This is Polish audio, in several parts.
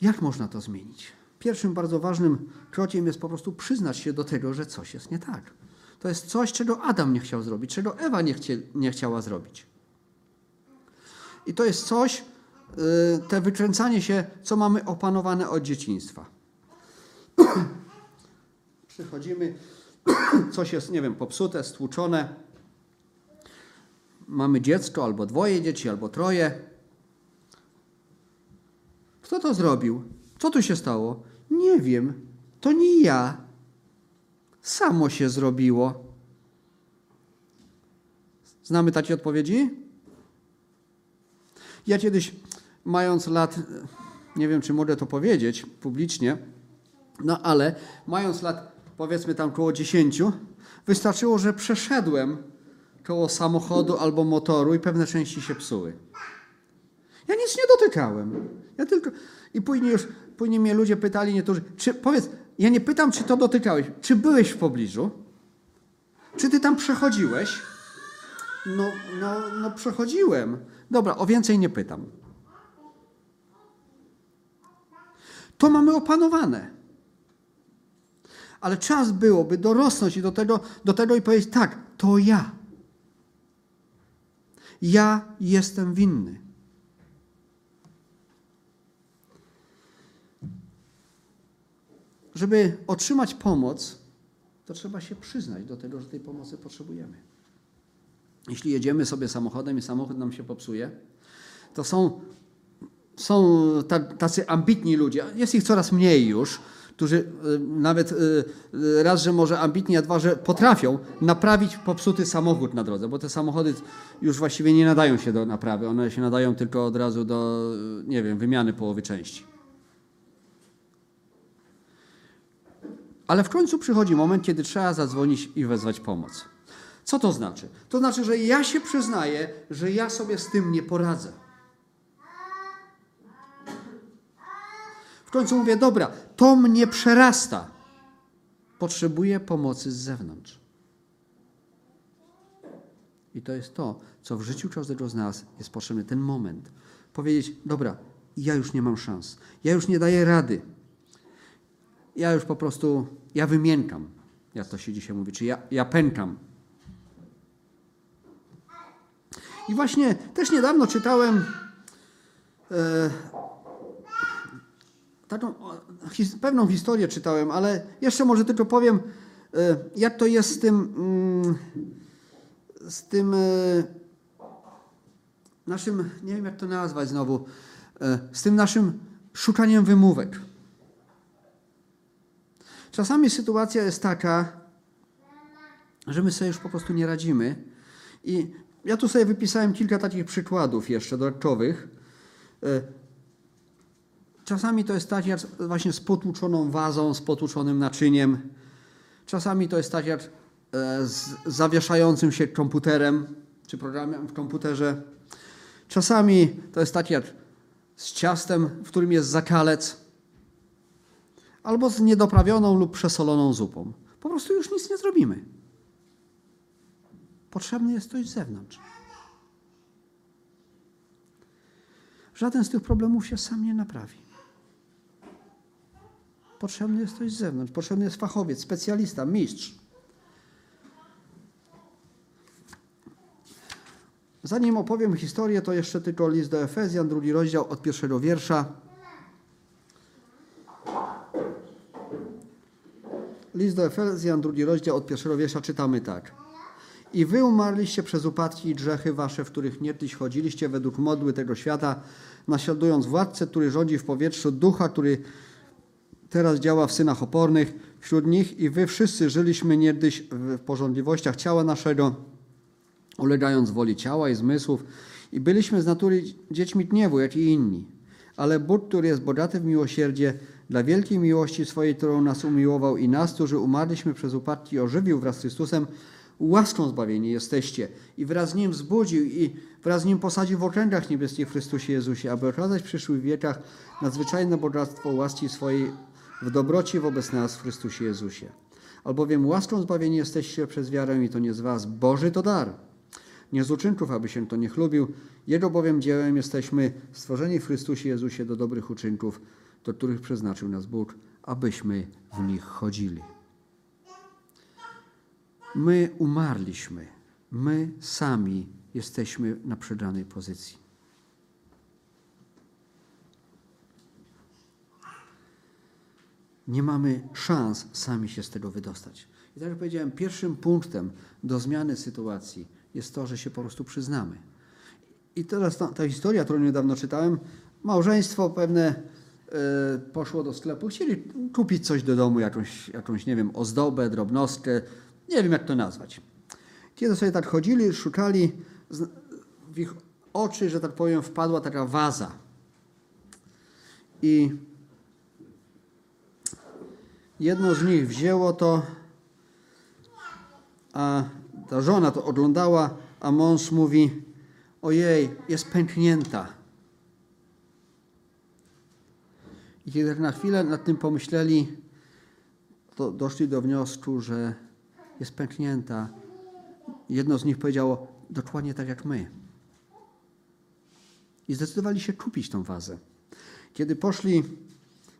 Jak można to zmienić? Pierwszym bardzo ważnym krokiem jest po prostu przyznać się do tego, że coś jest nie tak. To jest coś, czego Adam nie chciał zrobić, czego Ewa nie, chcie, nie chciała zrobić. I to jest coś, yy, te wykręcanie się, co mamy opanowane od dzieciństwa. Przychodzimy, coś jest, nie wiem, popsute, stłuczone. Mamy dziecko, albo dwoje dzieci, albo troje. Kto to zrobił? Co tu się stało? Nie wiem. To nie ja. Samo się zrobiło. Znamy takie odpowiedzi? Ja kiedyś, mając lat, nie wiem czy mogę to powiedzieć publicznie, no ale mając lat powiedzmy tam koło 10, wystarczyło, że przeszedłem koło samochodu albo motoru i pewne części się psuły. Ja nic nie dotykałem. Ja tylko. I później już później mnie ludzie pytali niektórzy, czy powiedz, ja nie pytam, czy to dotykałeś, czy byłeś w pobliżu? Czy ty tam przechodziłeś? No, no, no przechodziłem. Dobra, o więcej nie pytam. To mamy opanowane. Ale czas byłoby dorosnąć i do tego, do tego i powiedzieć, tak, to ja. Ja jestem winny. Żeby otrzymać pomoc, to trzeba się przyznać do tego, że tej pomocy potrzebujemy. Jeśli jedziemy sobie samochodem i samochód nam się popsuje, to są, są tacy ambitni ludzie, jest ich coraz mniej już, którzy y, nawet y, raz, że może ambitni, a dwa, że potrafią naprawić popsuty samochód na drodze, bo te samochody już właściwie nie nadają się do naprawy, one się nadają tylko od razu do, nie wiem, wymiany połowy części. Ale w końcu przychodzi moment, kiedy trzeba zadzwonić i wezwać pomoc. Co to znaczy? To znaczy, że ja się przyznaję, że ja sobie z tym nie poradzę. W końcu mówię, dobra, to mnie przerasta. Potrzebuję pomocy z zewnątrz. I to jest to, co w życiu każdego z nas jest potrzebny, ten moment. Powiedzieć, dobra, ja już nie mam szans, ja już nie daję rady. Ja już po prostu, ja wymiękam, jak to się dzisiaj mówi, czy ja, ja pękam. I właśnie też niedawno czytałem e, taką his, pewną historię czytałem, ale jeszcze może tylko powiem, e, jak to jest z tym, mm, z tym e, naszym, nie wiem jak to nazwać znowu, e, z tym naszym szukaniem wymówek. Czasami sytuacja jest taka, że my sobie już po prostu nie radzimy. I ja tu sobie wypisałem kilka takich przykładów jeszcze dodatkowych. Czasami to jest tak jak właśnie z potłuczoną wazą, z potłuczonym naczyniem. Czasami to jest tak jak z zawieszającym się komputerem czy programem w komputerze. Czasami to jest tak jak z ciastem, w którym jest zakalec, albo z niedoprawioną lub przesoloną zupą. Po prostu już nic nie zrobimy. Potrzebny jest ktoś z zewnątrz. Żaden z tych problemów się sam nie naprawi. Potrzebny jest ktoś z zewnątrz, potrzebny jest fachowiec, specjalista, mistrz. Zanim opowiem historię, to jeszcze tylko list do Efezjan, drugi rozdział od pierwszego wiersza. List do Efezjan, drugi rozdział od pierwszego wiersza czytamy tak. I wy umarliście przez upadki i grzechy wasze, w których niegdyś chodziliście według modły tego świata, naśladując władcę, który rządzi w powietrzu, ducha, który teraz działa w synach opornych, wśród nich i wy wszyscy żyliśmy niegdyś w porządliwościach ciała naszego, ulegając woli ciała i zmysłów i byliśmy z natury dziećmi gniewu, jak i inni. Ale Bóg, który jest bogaty w miłosierdzie, dla wielkiej miłości swojej, którą nas umiłował i nas, którzy umarliśmy przez upadki, ożywił wraz z Chrystusem, łaską zbawieni jesteście i wraz z Nim wzbudził i wraz z Nim posadził w okręgach niebieskich w Chrystusie Jezusie, aby okazać w przyszłych wiekach nadzwyczajne bogactwo łaski swojej w dobroci wobec nas w Chrystusie Jezusie. Albowiem łaską zbawieni jesteście przez wiarę i to nie z was, Boży to dar. Nie z uczynków, aby się to nie chlubił, Jego bowiem dziełem jesteśmy stworzeni w Chrystusie Jezusie do dobrych uczynków, do których przeznaczył nas Bóg, abyśmy w nich chodzili. My umarliśmy. My sami jesteśmy na przegranej pozycji. Nie mamy szans sami się z tego wydostać. I tak jak powiedziałem, pierwszym punktem do zmiany sytuacji jest to, że się po prostu przyznamy. I teraz ta, ta historia, którą niedawno czytałem, małżeństwo pewne poszło do sklepu, chcieli kupić coś do domu, jakąś, jakąś, nie wiem, ozdobę, drobnostkę, nie wiem jak to nazwać. Kiedy sobie tak chodzili, szukali, w ich oczy, że tak powiem, wpadła taka waza. I jedno z nich wzięło to, a ta żona to oglądała, a mąż mówi: Ojej, jest pęknięta. I kiedy tak na chwilę nad tym pomyśleli, to doszli do wniosku, że jest pęknięta. Jedno z nich powiedziało: Dokładnie tak jak my. I zdecydowali się kupić tą wazę. Kiedy poszli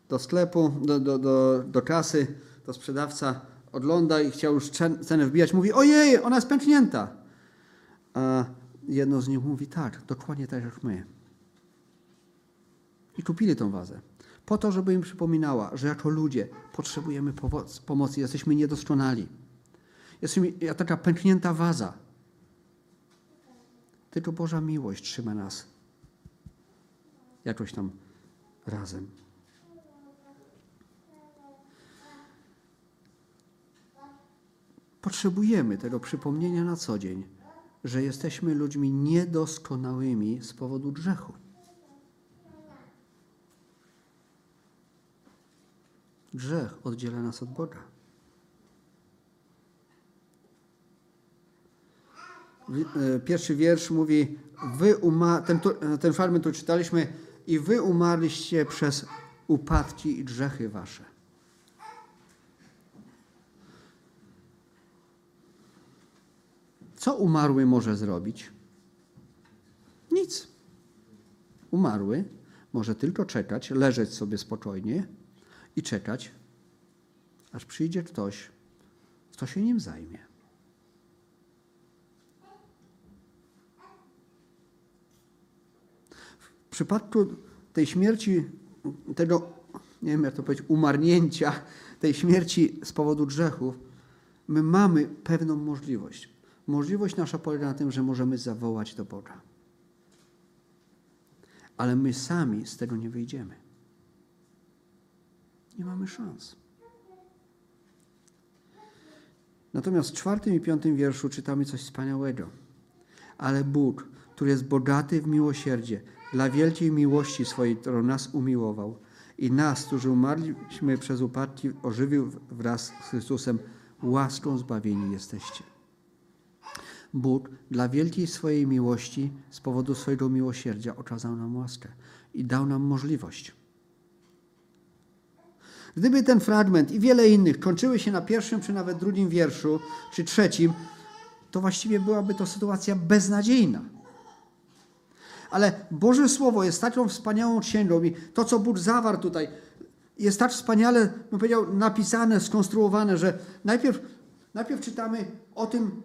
do sklepu, do, do, do, do kasy, to sprzedawca ogląda i chciał już cen- cenę wbijać. Mówi, ojej, ona jest pęknięta. A jedno z nich mówi, tak, dokładnie tak jak my. I kupili tą wazę. Po to, żeby im przypominała, że jako ludzie potrzebujemy pomocy, jesteśmy niedoskonali. Jesteśmy jak taka pęknięta waza. Tylko Boża miłość trzyma nas jakoś tam razem. Potrzebujemy tego przypomnienia na co dzień, że jesteśmy ludźmi niedoskonałymi z powodu grzechu. Grzech oddziela nas od Boga. E, Pierwszy wiersz mówi, wy ten, e, ten fragment tu czytaliśmy, i wy umarliście przez upadki i grzechy wasze. Co umarły może zrobić? Nic. Umarły może tylko czekać, leżeć sobie spokojnie i czekać, aż przyjdzie ktoś, kto się nim zajmie. W przypadku tej śmierci, tego, nie wiem jak to powiedzieć, umarnięcia, tej śmierci z powodu grzechów, my mamy pewną możliwość. Możliwość nasza polega na tym, że możemy zawołać do Boga. Ale my sami z tego nie wyjdziemy. Nie mamy szans. Natomiast w czwartym i piątym wierszu czytamy coś wspaniałego. Ale Bóg, który jest bogaty w miłosierdzie, dla wielkiej miłości swojej, którą nas umiłował i nas, którzy umarliśmy przez upadki, ożywił wraz z Chrystusem, łaską zbawieni jesteście. Bóg dla wielkiej swojej miłości, z powodu swojego miłosierdzia okazał nam łaskę i dał nam możliwość. Gdyby ten fragment i wiele innych kończyły się na pierwszym, czy nawet drugim wierszu, czy trzecim, to właściwie byłaby to sytuacja beznadziejna. Ale Boże Słowo jest taką wspaniałą księgą i to, co Bóg zawarł tutaj, jest tak wspaniale, bym powiedział, napisane, skonstruowane, że najpierw, najpierw czytamy o tym,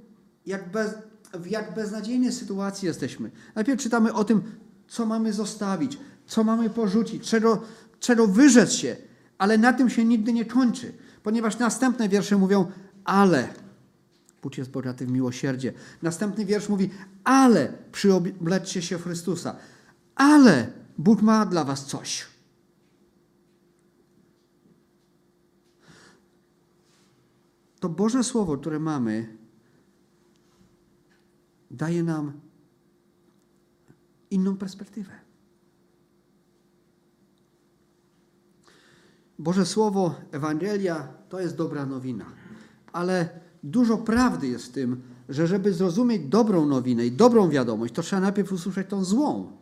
jak bez, w jak beznadziejnej sytuacji jesteśmy. Najpierw czytamy o tym, co mamy zostawić, co mamy porzucić, czego, czego wyrzec się, ale na tym się nigdy nie kończy, ponieważ następne wiersze mówią, ale Bóg jest bogaty w miłosierdzie. Następny wiersz mówi, ale przyobleczcie się w Chrystusa, ale Bóg ma dla was coś. To Boże Słowo, które mamy, daje nam inną perspektywę. Boże Słowo, Ewangelia to jest dobra nowina, ale dużo prawdy jest w tym, że żeby zrozumieć dobrą nowinę i dobrą wiadomość, to trzeba najpierw usłyszeć tą złą.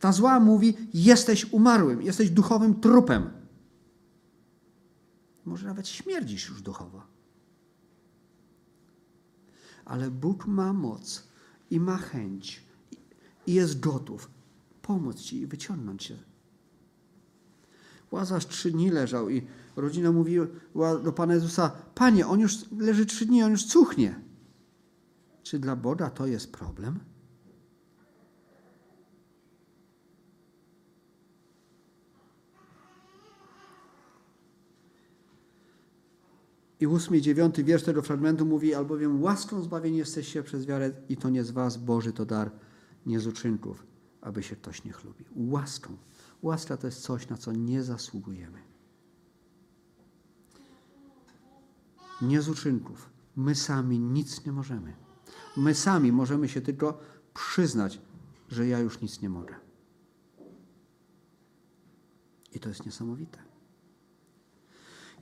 Ta zła mówi: Jesteś umarłym, jesteś duchowym trupem. Może nawet śmierdzisz już duchowo. Ale Bóg ma moc i ma chęć i jest gotów pomóc Ci i wyciągnąć się. Łazarz trzy dni leżał i rodzina mówiła do Pana Jezusa, Panie, on już leży trzy dni, on już cuchnie. Czy dla Boga to jest problem? I ósmy dziewiąty wiersz tego fragmentu mówi, albowiem łaską zbawieni jesteście przez wiarę i to nie z was, Boży to dar, nie z uczynków, aby się ktoś nie chlubił. Łaską. Łaska to jest coś, na co nie zasługujemy. Nie z uczynków. My sami nic nie możemy. My sami możemy się tylko przyznać, że ja już nic nie mogę. I to jest niesamowite.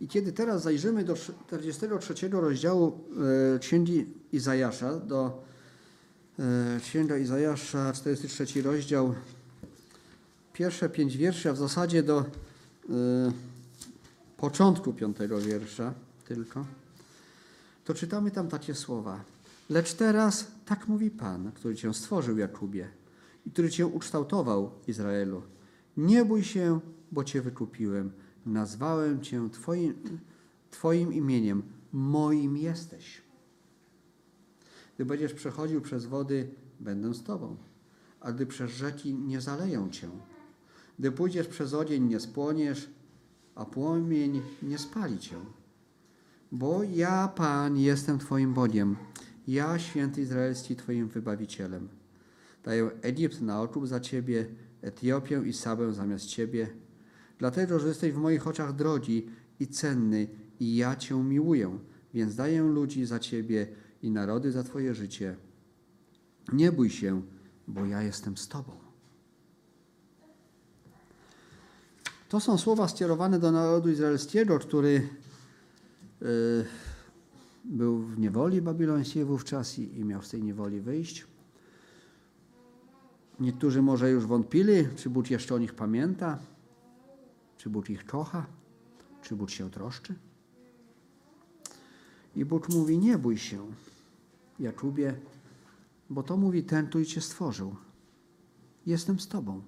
I kiedy teraz zajrzymy do 43 rozdziału e, Księgi Izajasza, do e, Księga Izajasza, 43 rozdział, pierwsze pięć wierszy, a w zasadzie do e, początku piątego wiersza tylko, to czytamy tam takie słowa. Lecz teraz tak mówi Pan, który Cię stworzył, Jakubie, i który Cię ukształtował, Izraelu. Nie bój się, bo Cię wykupiłem nazwałem Cię twoim, twoim imieniem, moim jesteś. Gdy będziesz przechodził przez wody, będę z Tobą, a gdy przez rzeki nie zaleją Cię. Gdy pójdziesz przez ogień, nie spłoniesz, a płomień nie spali Cię. Bo ja, Pan, jestem Twoim Bogiem, ja, święty Izraelski, Twoim wybawicielem. Daję Egipt na okup za Ciebie, Etiopię i Sabę zamiast Ciebie, dlatego że jesteś w moich oczach drogi i cenny, i ja Cię miłuję, więc daję ludzi za Ciebie i narody za Twoje życie. Nie bój się, bo ja jestem z Tobą. To są słowa skierowane do narodu izraelskiego, który yy, był w niewoli babilońskiej wówczas i, i miał z tej niewoli wyjść. Niektórzy może już wątpili, czy Bóg jeszcze o nich pamięta. Czy Bóg ich kocha? Czy Bóg się troszczy? I Bóg mówi, nie bój się, Jakubie, bo to mówi ten, który cię stworzył. Jestem z tobą.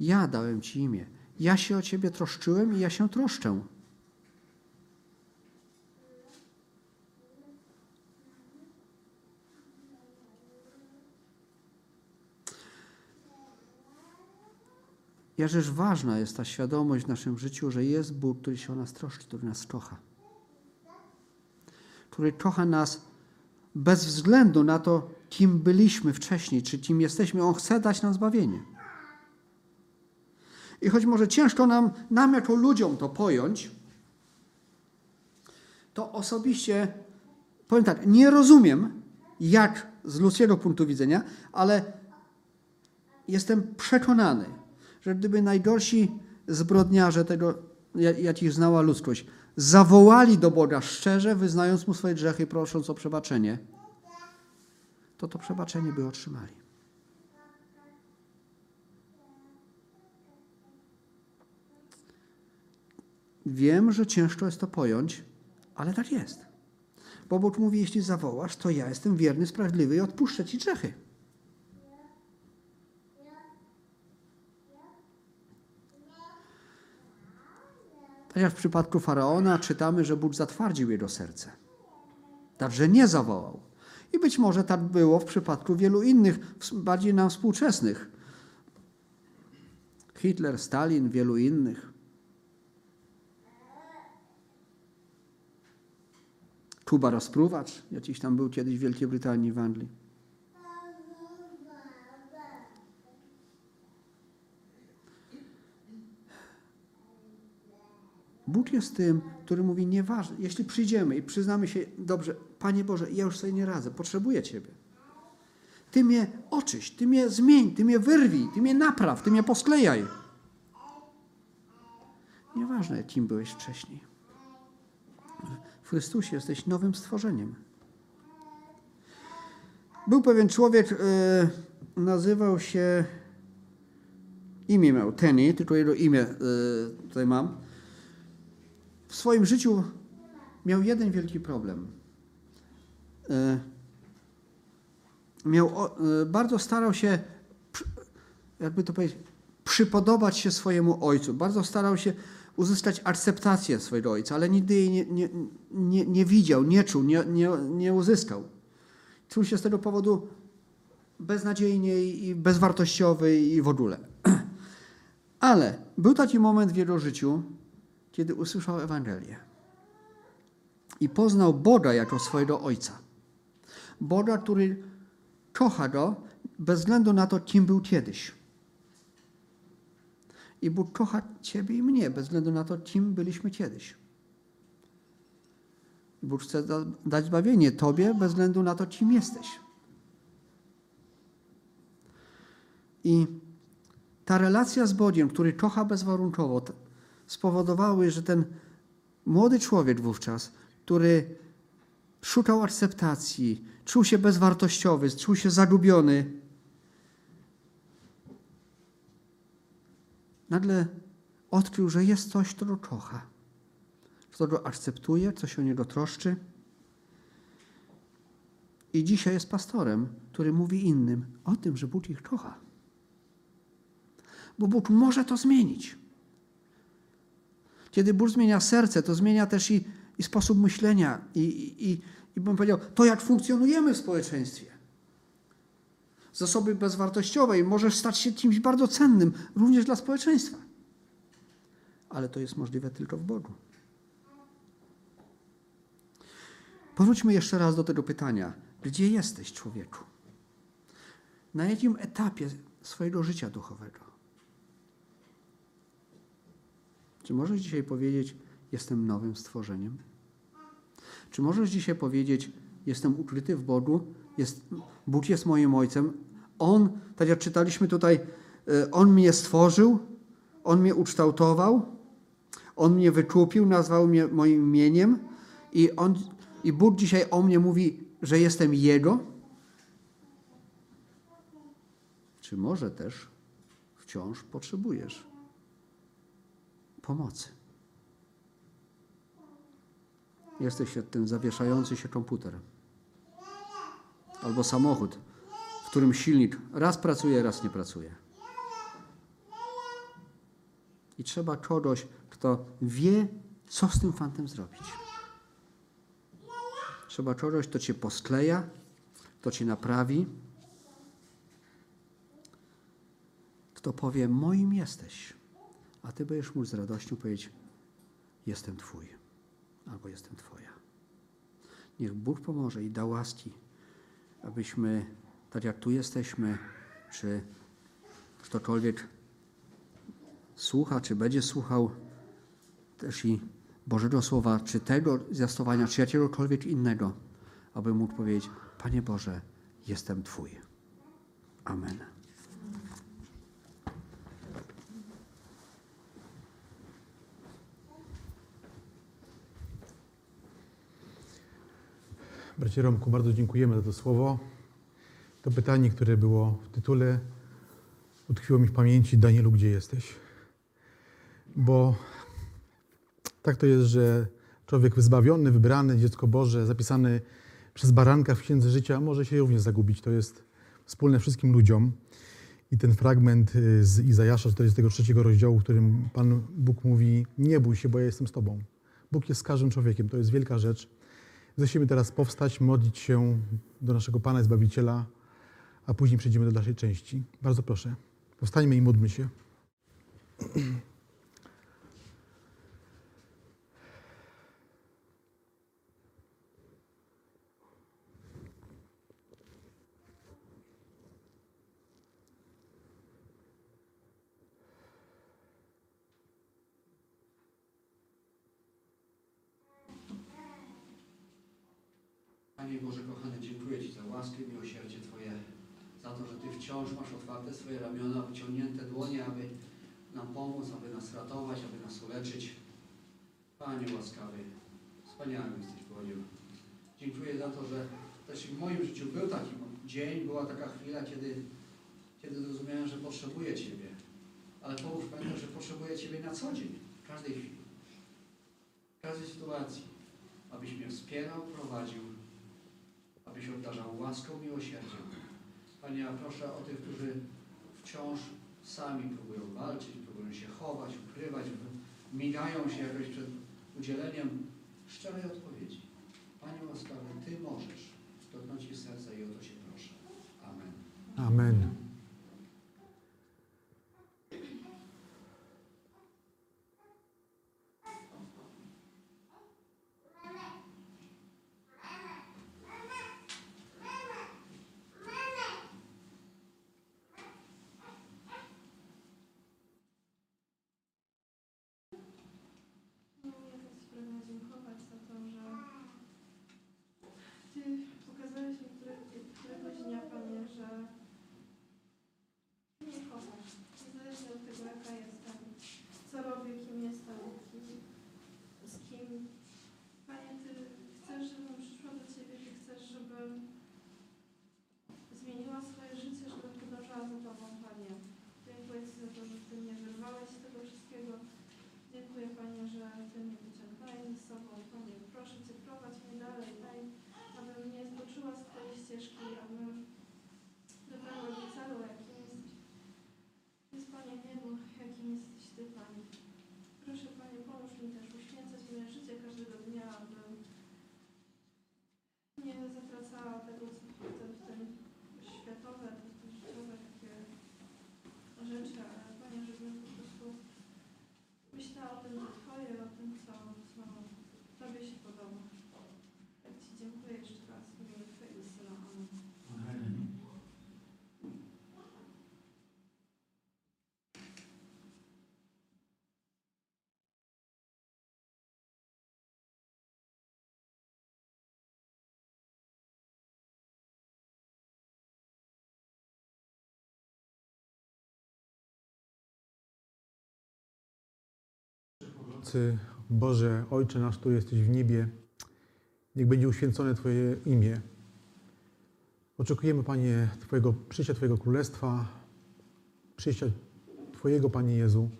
Ja dałem ci imię. Ja się o ciebie troszczyłem i ja się troszczę. Jakżeż ważna jest ta świadomość w naszym życiu, że jest Bóg, który się o nas troszczy, który nas kocha. Który kocha nas bez względu na to, kim byliśmy wcześniej, czy kim jesteśmy. On chce dać nam zbawienie. I choć może ciężko nam, nam jako ludziom to pojąć, to osobiście, powiem tak, nie rozumiem, jak z ludzkiego punktu widzenia, ale jestem przekonany, że gdyby najgorsi zbrodniarze tego, jakich znała ludzkość, zawołali do Boga szczerze, wyznając Mu swoje grzechy, prosząc o przebaczenie, to to przebaczenie by otrzymali. Wiem, że ciężko jest to pojąć, ale tak jest. Bo Bóg mówi, jeśli zawołasz, to ja jestem wierny, sprawiedliwy i odpuszczę Ci grzechy. Tak jak w przypadku faraona czytamy, że Bóg zatwardził jego serce. Także nie zawołał. I być może tak było w przypadku wielu innych, bardziej nam współczesnych. Hitler, Stalin, wielu innych. Kuba Rozpruwacz, jakiś tam był kiedyś w Wielkiej Brytanii, w Anglii. Bóg jest tym, który mówi, nieważne, jeśli przyjdziemy i przyznamy się, dobrze, Panie Boże, ja już sobie nie radzę, potrzebuję Ciebie. Ty mnie oczyść, Ty mnie zmień, Ty mnie wyrwij, Ty mnie napraw, Ty mnie posklejaj. Nieważne, kim byłeś wcześniej. W Chrystusie jesteś nowym stworzeniem. Był pewien człowiek, yy, nazywał się, imię miał Tenny, tylko jego imię yy, tutaj mam w swoim życiu miał jeden wielki problem. E, miał, e, bardzo starał się, jakby to powiedzieć, przypodobać się swojemu ojcu. Bardzo starał się uzyskać akceptację swojego ojca, ale nigdy jej nie, nie, nie, nie widział, nie czuł, nie, nie, nie uzyskał. Czuł się z tego powodu beznadziejnie i bezwartościowy i w ogóle. Ale był taki moment w jego życiu, kiedy usłyszał Ewangelię i poznał Boga jako swojego Ojca. Boga, który kocha go bez względu na to, kim był kiedyś. I Bóg kocha Ciebie i mnie bez względu na to, kim byliśmy kiedyś. Bóg chce da- dać zbawienie Tobie bez względu na to, kim jesteś. I ta relacja z Bogiem, który kocha bezwarunkowo, spowodowały, że ten młody człowiek wówczas, który szukał akceptacji, czuł się bezwartościowy, czuł się zagubiony, nagle odkrył, że jest coś, kto go kocha, kto go akceptuje, co się o niego troszczy. I dzisiaj jest pastorem, który mówi innym o tym, że Bóg ich kocha. Bo Bóg może to zmienić. Kiedy Bóg zmienia serce, to zmienia też i, i sposób myślenia, i, i, i bym powiedział, to jak funkcjonujemy w społeczeństwie. Z osoby bezwartościowej możesz stać się kimś bardzo cennym, również dla społeczeństwa. Ale to jest możliwe tylko w Bogu. Powróćmy jeszcze raz do tego pytania. Gdzie jesteś, człowieku? Na jakim etapie swojego życia duchowego? Czy możesz dzisiaj powiedzieć, jestem nowym stworzeniem? Czy możesz dzisiaj powiedzieć, jestem ukryty w Bogu, jest, Bóg jest moim Ojcem, On, tak jak czytaliśmy tutaj, e, On mnie stworzył, On mnie ukształtował, On mnie wykupił, nazwał mnie moim imieniem i, on, i Bóg dzisiaj o mnie mówi, że jestem Jego? Czy może też wciąż potrzebujesz pomocy? Jesteś jak ten zawieszający się komputer. Albo samochód, w którym silnik raz pracuje, raz nie pracuje. I trzeba kogoś, kto wie, co z tym fantem zrobić. Trzeba kogoś, kto cię poskleja, kto cię naprawi, kto powie, moim jesteś. A ty będziesz mógł z radością powiedzieć, jestem twój, albo jestem twoja. Niech Bóg pomoże i da łaski, abyśmy, tak jak tu jesteśmy, czy ktokolwiek słucha, czy będzie słuchał też i Bożego Słowa, czy tego zwiastowania, czy jakiegokolwiek innego, aby mógł powiedzieć, Panie Boże, jestem Twój. Amen. Bracie Romku, bardzo dziękujemy za to słowo. To pytanie, które było w tytule, utkwiło mi w pamięci. Danielu, gdzie jesteś? Bo tak to jest, że człowiek wyzbawiony, wybrany, dziecko Boże, zapisany przez baranka w Księdze Życia, może się również zagubić. To jest wspólne wszystkim ludziom. I ten fragment y, z Izajasza 43 rozdziału, w którym Pan Bóg mówi: Nie bój się, bo ja jestem z Tobą. Bóg jest z każdym człowiekiem. To jest wielka rzecz. Zechciemy teraz powstać, modlić się do naszego Pana i Zbawiciela, a później przejdziemy do dalszej części. Bardzo proszę, powstańmy i módlmy się. Panie Boże kochany, dziękuję Ci za łaskę i miłosierdzie Twoje, za to, że Ty wciąż masz otwarte swoje ramiona, wyciągnięte dłonie, aby nam pomóc, aby nas ratować, aby nas uleczyć. Panie łaskawy, wspaniałym jesteś Bogiem. Dziękuję za to, że też w moim życiu był taki dzień, była taka chwila, kiedy, kiedy zrozumiałem, że potrzebuję Ciebie. Ale pomóż pamiętać, że potrzebuję Ciebie na co dzień, w każdej chwili, w każdej sytuacji, abyś mnie wspierał, prowadził, abyś obdarzał łaską, miłosierdziem. Panie, ja proszę o tych, którzy wciąż sami próbują walczyć, próbują się chować, ukrywać, migają się jakoś przed udzieleniem szczerej odpowiedzi. Panie łaskawy, Ty możesz dotknąć ich serca i o to się proszę. Amen. Amen. Boże, Ojcze nasz, który jesteś w niebie, niech będzie uświęcone Twoje imię. Oczekujemy, Panie, Twojego przyjścia Twojego Królestwa, przyjścia Twojego, Panie Jezu.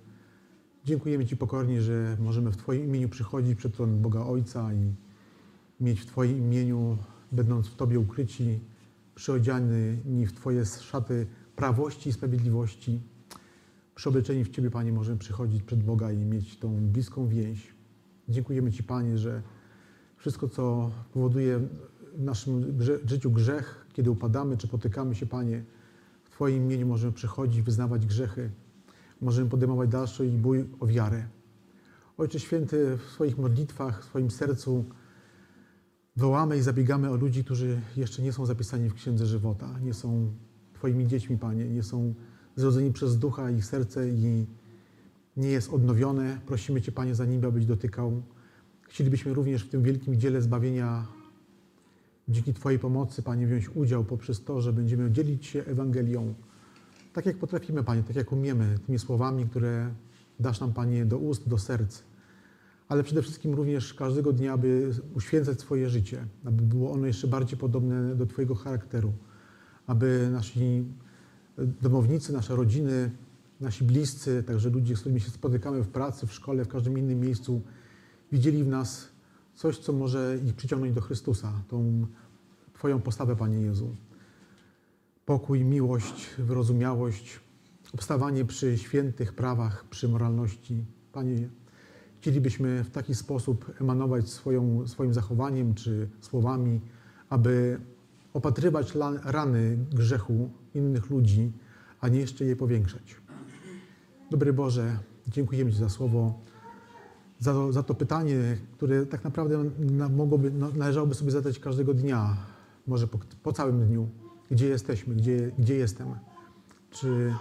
Dziękujemy Ci pokornie, że możemy w Twoim imieniu przychodzić przed tron Boga Ojca i mieć w Twoim imieniu, będąc w Tobie ukryci, przyodziani w Twoje szaty prawości i sprawiedliwości. Przeobleczeni w Ciebie, Panie, możemy przychodzić przed Boga i mieć tą bliską więź. Dziękujemy Ci, Panie, że wszystko, co powoduje w naszym życiu grzech, kiedy upadamy czy potykamy się, Panie, w Twoim imieniu możemy przychodzić, wyznawać grzechy, możemy podejmować dalszy bój o wiarę. Ojcze Święty, w swoich modlitwach, w swoim sercu wołamy i zabiegamy o ludzi, którzy jeszcze nie są zapisani w Księdze Żywota, nie są Twoimi dziećmi, Panie, nie są zrodzeni przez Ducha, ich serce i nie jest odnowione. Prosimy Cię, Panie, za nimi, abyś dotykał. Chcielibyśmy również w tym wielkim dziele zbawienia dzięki Twojej pomocy, Panie, wziąć udział poprzez to, że będziemy dzielić się Ewangelią. Tak jak potrafimy, Panie, tak jak umiemy, tymi słowami, które dasz nam, Panie, do ust, do serc. Ale przede wszystkim również każdego dnia, aby uświęcać swoje życie, aby było ono jeszcze bardziej podobne do Twojego charakteru, aby nasi domownicy, nasze rodziny, nasi bliscy, także ludzie, z którymi się spotykamy w pracy, w szkole, w każdym innym miejscu, widzieli w nas coś, co może ich przyciągnąć do Chrystusa, tą Twoją postawę, Panie Jezu. Pokój, miłość, wyrozumiałość, obstawanie przy świętych prawach, przy moralności. Panie, chcielibyśmy w taki sposób emanować swoją, swoim zachowaniem czy słowami, aby opatrywać rany grzechu innych ludzi, a nie jeszcze je powiększać. Dobry Boże, dziękujemy Ci za słowo, za to, za to pytanie, które tak naprawdę na, mogłoby, należałoby sobie zadać każdego dnia, może po, po całym dniu. Gdzie jesteśmy, gdzie, gdzie jestem? Czy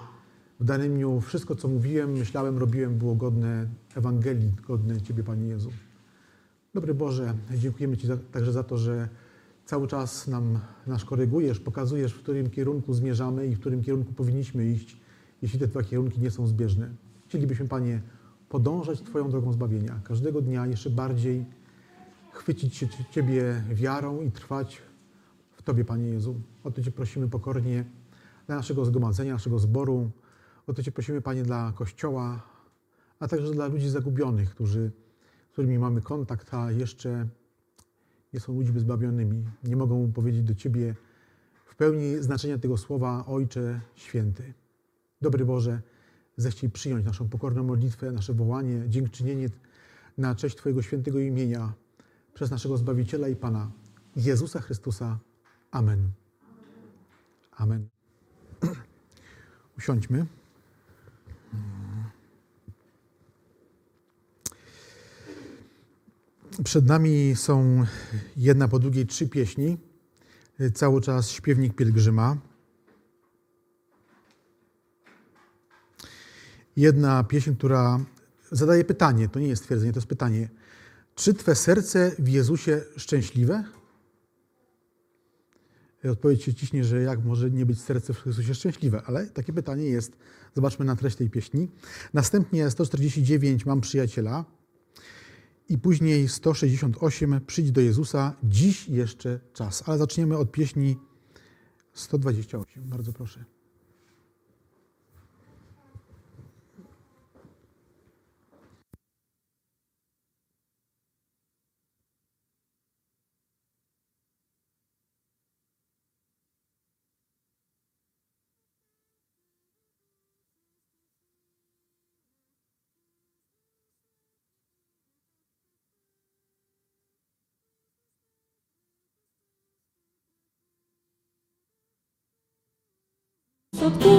w danym dniu wszystko, co mówiłem, myślałem, robiłem, było godne Ewangelii, godne Ciebie, Panie Jezu? Dobry Boże, dziękujemy Ci za, także za to, że cały czas nam nas korygujesz, pokazujesz, w którym kierunku zmierzamy i w którym kierunku powinniśmy iść, jeśli te dwa kierunki nie są zbieżne. Chcielibyśmy, Panie, podążać Twoją drogą zbawienia, każdego dnia jeszcze bardziej chwycić się Ciebie wiarą i trwać w Tobie, Panie Jezu. O to Cię prosimy pokornie dla naszego zgromadzenia, naszego zboru. O to Cię prosimy, Panie, dla Kościoła, a także dla ludzi zagubionych, którzy, z którymi mamy kontakt, a jeszcze nie są ludźmi zbawionymi. Nie mogą powiedzieć do Ciebie w pełni znaczenia tego słowa Ojcze Święty. Dobry Boże, zechciej przyjąć naszą pokorną modlitwę, nasze wołanie, dziękczynienie na cześć Twojego świętego imienia przez naszego Zbawiciela i Pana Jezusa Chrystusa. Amen. Amen. Usiądźmy. Przed nami są jedna po drugiej trzy pieśni. Cały czas śpiewnik pielgrzyma. Jedna pieśń, która zadaje pytanie, to nie jest twierdzenie, to jest pytanie. Czy Twe serce w Jezusie szczęśliwe? Odpowiedź się ciśnie, że jak może nie być serce w Chrystusie szczęśliwe, ale takie pytanie jest. Zobaczmy na treść tej pieśni. Następnie 149 Mam przyjaciela i później 168 Przyjdź do Jezusa, dziś jeszcze czas. Ale zaczniemy od pieśni 128. Bardzo proszę. Odkupił swoją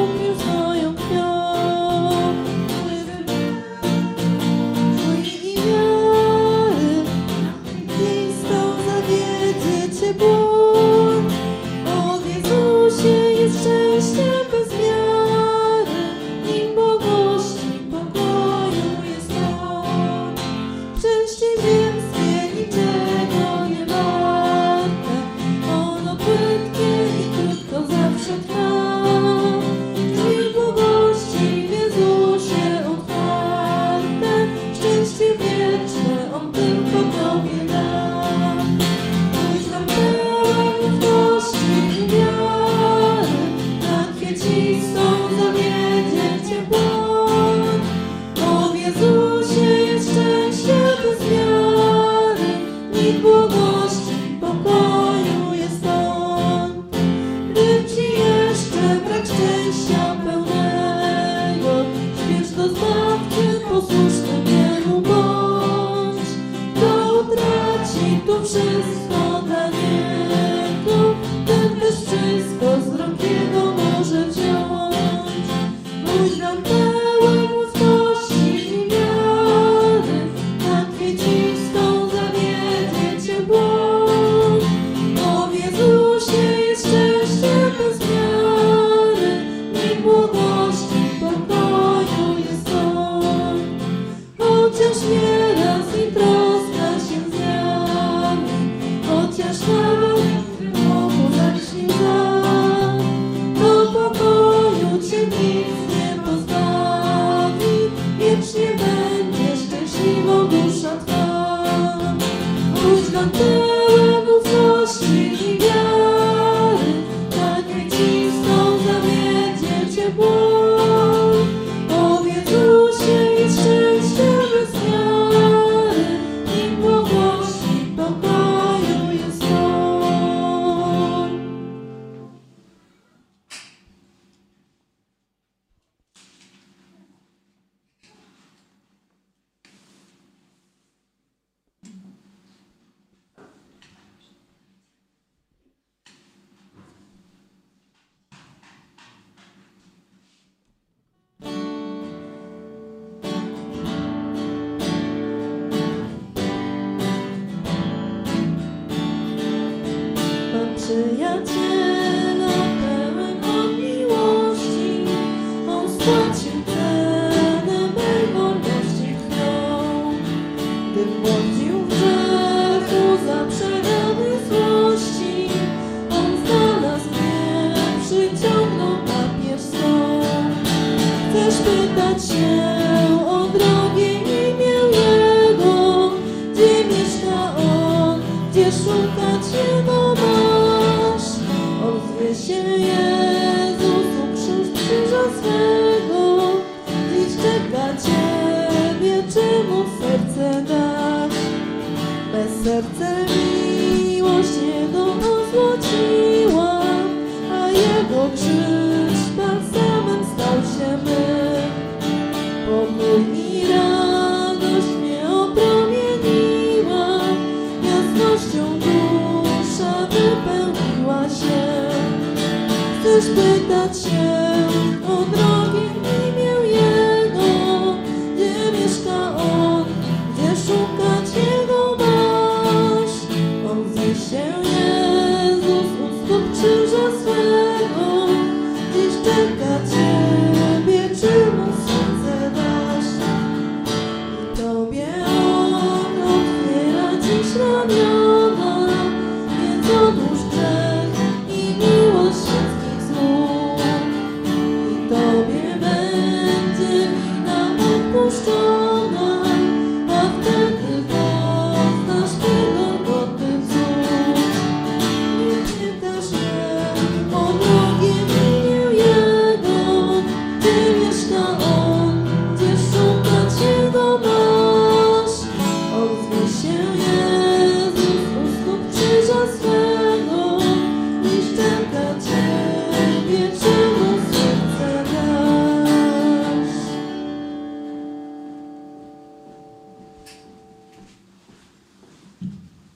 Mam przyjaciela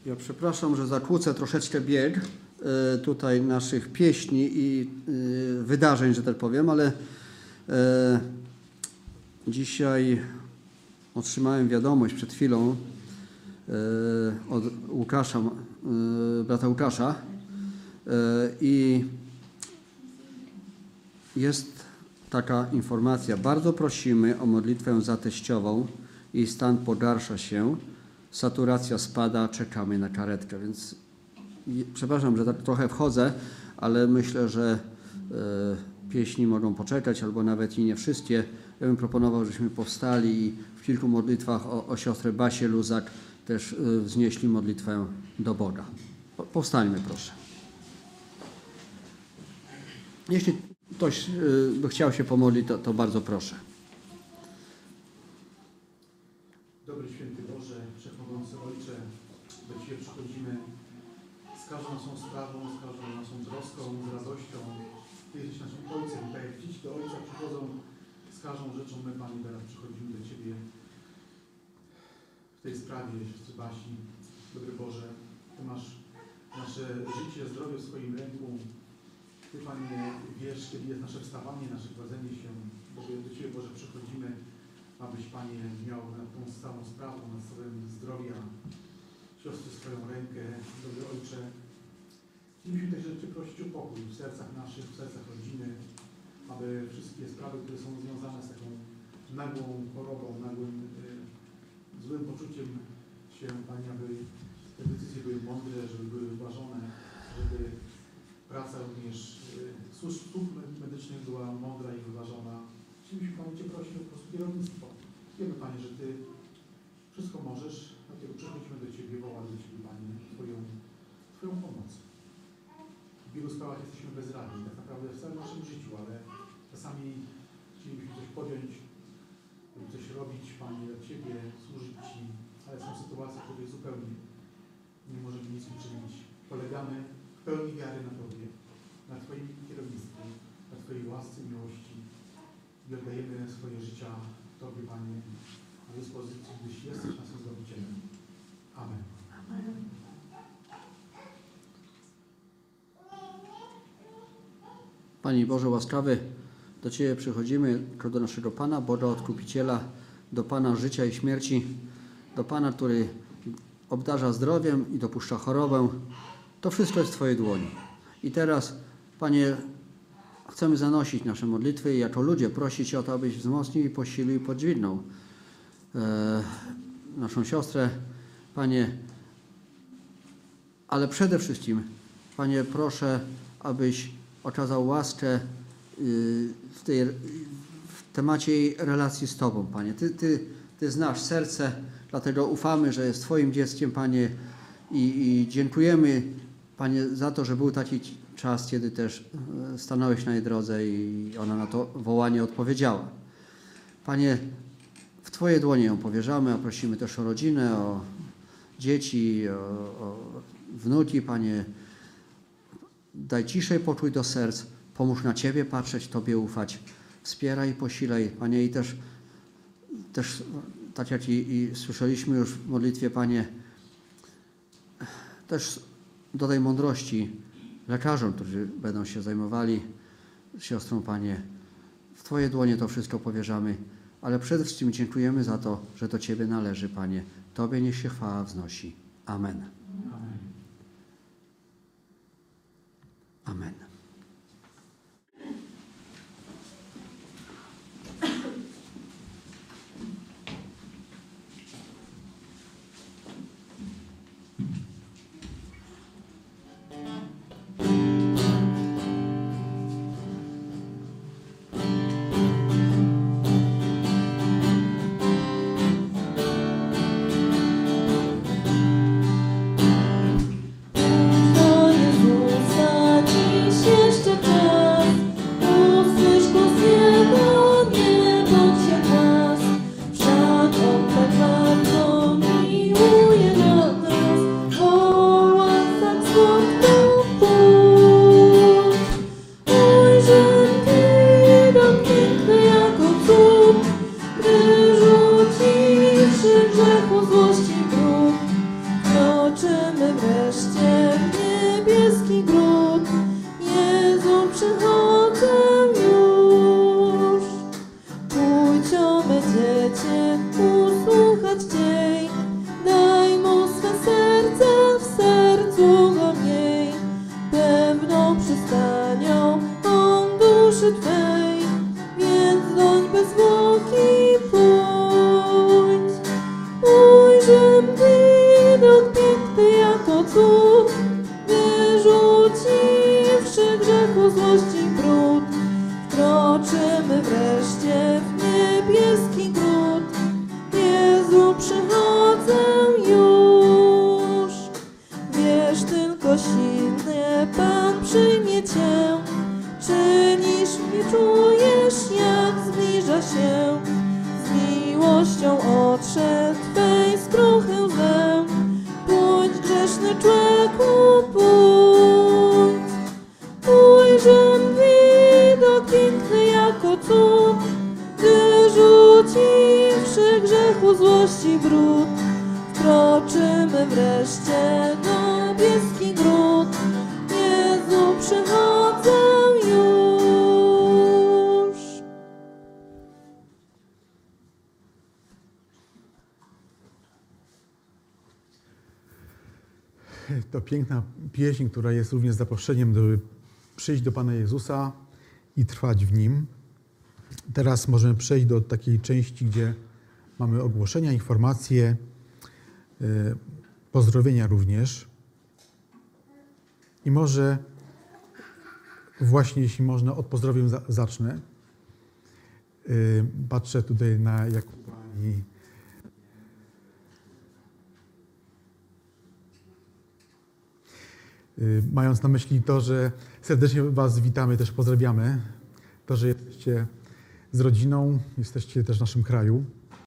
Ja przepraszam, że zakłócę troszeczkę bieg e, tutaj naszych pieśni i e, wydarzeń, że tak powiem, ale e, dzisiaj otrzymałem wiadomość przed chwilą od Łukasza, brata Łukasza i jest taka informacja. Bardzo prosimy o modlitwę za teściową. Jej stan pogarsza się. Saturacja spada, czekamy na karetkę. Więc przepraszam, że tak trochę wchodzę, ale myślę, że e, pieśni mogą poczekać, albo nawet i nie wszystkie. Ja bym proponował, żeśmy powstali i w kilku modlitwach o, o siostrę Basię Luzak też e, wznieśli modlitwę do Boga. Po- Powstańmy proszę. Jeśli ktoś y, by chciał się pomodlić, to, to bardzo proszę. Dobry święty Boże, Wszechmogący Ojcze, do Ciebie przychodzimy z każdą naszą sprawą, z każdą naszą troską, z radością. Ty jesteś naszym Ojcem tak jak dzieci do Ojca przychodzą z każdą rzeczą, my Panie teraz przychodzimy do Ciebie w tej sprawie siostry Basi. Dobry Boże, Ty masz nasze życie, zdrowie w swoim ręku. Ty Panie wiesz, kiedy jest nasze wstawanie, nasze kładzenie się. Boże, do Ciebie Boże przychodzimy abyś Panie miał nad tą samą sprawą, nad stawem zdrowia siostry swoją rękę, dobry Ojcze. Chcielibyśmy te rzeczy prosić o pokój w sercach naszych, w sercach rodziny, aby wszystkie sprawy, które są związane z taką nagłą chorobą, nagłym y, złym poczuciem się, Panie, aby te decyzje były mądre, żeby były wyważone, żeby praca również y, służb, służb medycznych była mądra i wyważona. Chcielibyśmy Panie Cię prosić o po prostu kierownictwo. Wiemy Panie, że Ty wszystko możesz, dlatego przychodzimy do Ciebie, wołamy do Ciebie Panie Twoją, Twoją pomoc. W wielu sprawach jesteśmy bezradni, tak naprawdę w całym naszym życiu, ale czasami chcielibyśmy coś podjąć, coś robić Panie dla Ciebie, służyć Ci, ale są sytuacje, w których zupełnie nie możemy nic uczynić. Polegamy w pełni wiary na Tobie, na Twoim kierownictwie, na Twojej łasce, miłości i oddajemy swoje życia Tobie, Panie, na dyspozycji, gdyż jesteś naszym Zbawicielem. Amen. Panie Boże łaskawy, do Ciebie przychodzimy do naszego Pana, Boga Odkupiciela, do Pana życia i śmierci, do Pana, który obdarza zdrowiem i dopuszcza chorobę. To wszystko jest w Twojej dłoni. I teraz, Panie, chcemy zanosić nasze modlitwy i jako ludzie prosić o to, abyś wzmocnił i posilił i podźwignął e, naszą siostrę. Panie, ale przede wszystkim, Panie, proszę, abyś okazał łaskę y, w, tej, w temacie relacji z Tobą, Panie. Ty, ty, ty znasz serce, dlatego ufamy, że jest Twoim dzieckiem, Panie, i, i dziękujemy, Panie, za to, że był taki czas, kiedy też e, stanąłeś na jej drodze i ona na to wołanie odpowiedziała. Panie, w Twoje dłonie ją powierzamy, a prosimy też o rodzinę, o dzieci, o, o wnuki, Panie. Daj ciszej pokój do serc, pomóż na Ciebie patrzeć, Tobie ufać. Wspieraj i posilaj, Panie, i też też tak jak i, i słyszeliśmy już w modlitwie, Panie, też do tej mądrości lekarzom, którzy będą się zajmowali siostrą, Panie, w Twoje dłonie to wszystko powierzamy, ale przede wszystkim dziękujemy za to, że do Ciebie należy, Panie. Tobie niech się chwała wznosi. Amen. Amen. Piękna pieśń, która jest również zaproszeniem, by przyjść do Pana Jezusa i trwać w Nim. Teraz możemy przejść do takiej części, gdzie mamy ogłoszenia, informacje, y, pozdrowienia również. I może właśnie, jeśli można, od pozdrowień za- zacznę. Y, Patrzę tutaj na Jakuba mając na myśli to, że serdecznie Was witamy, też pozdrawiamy, to, że jesteście z rodziną, jesteście też w naszym kraju.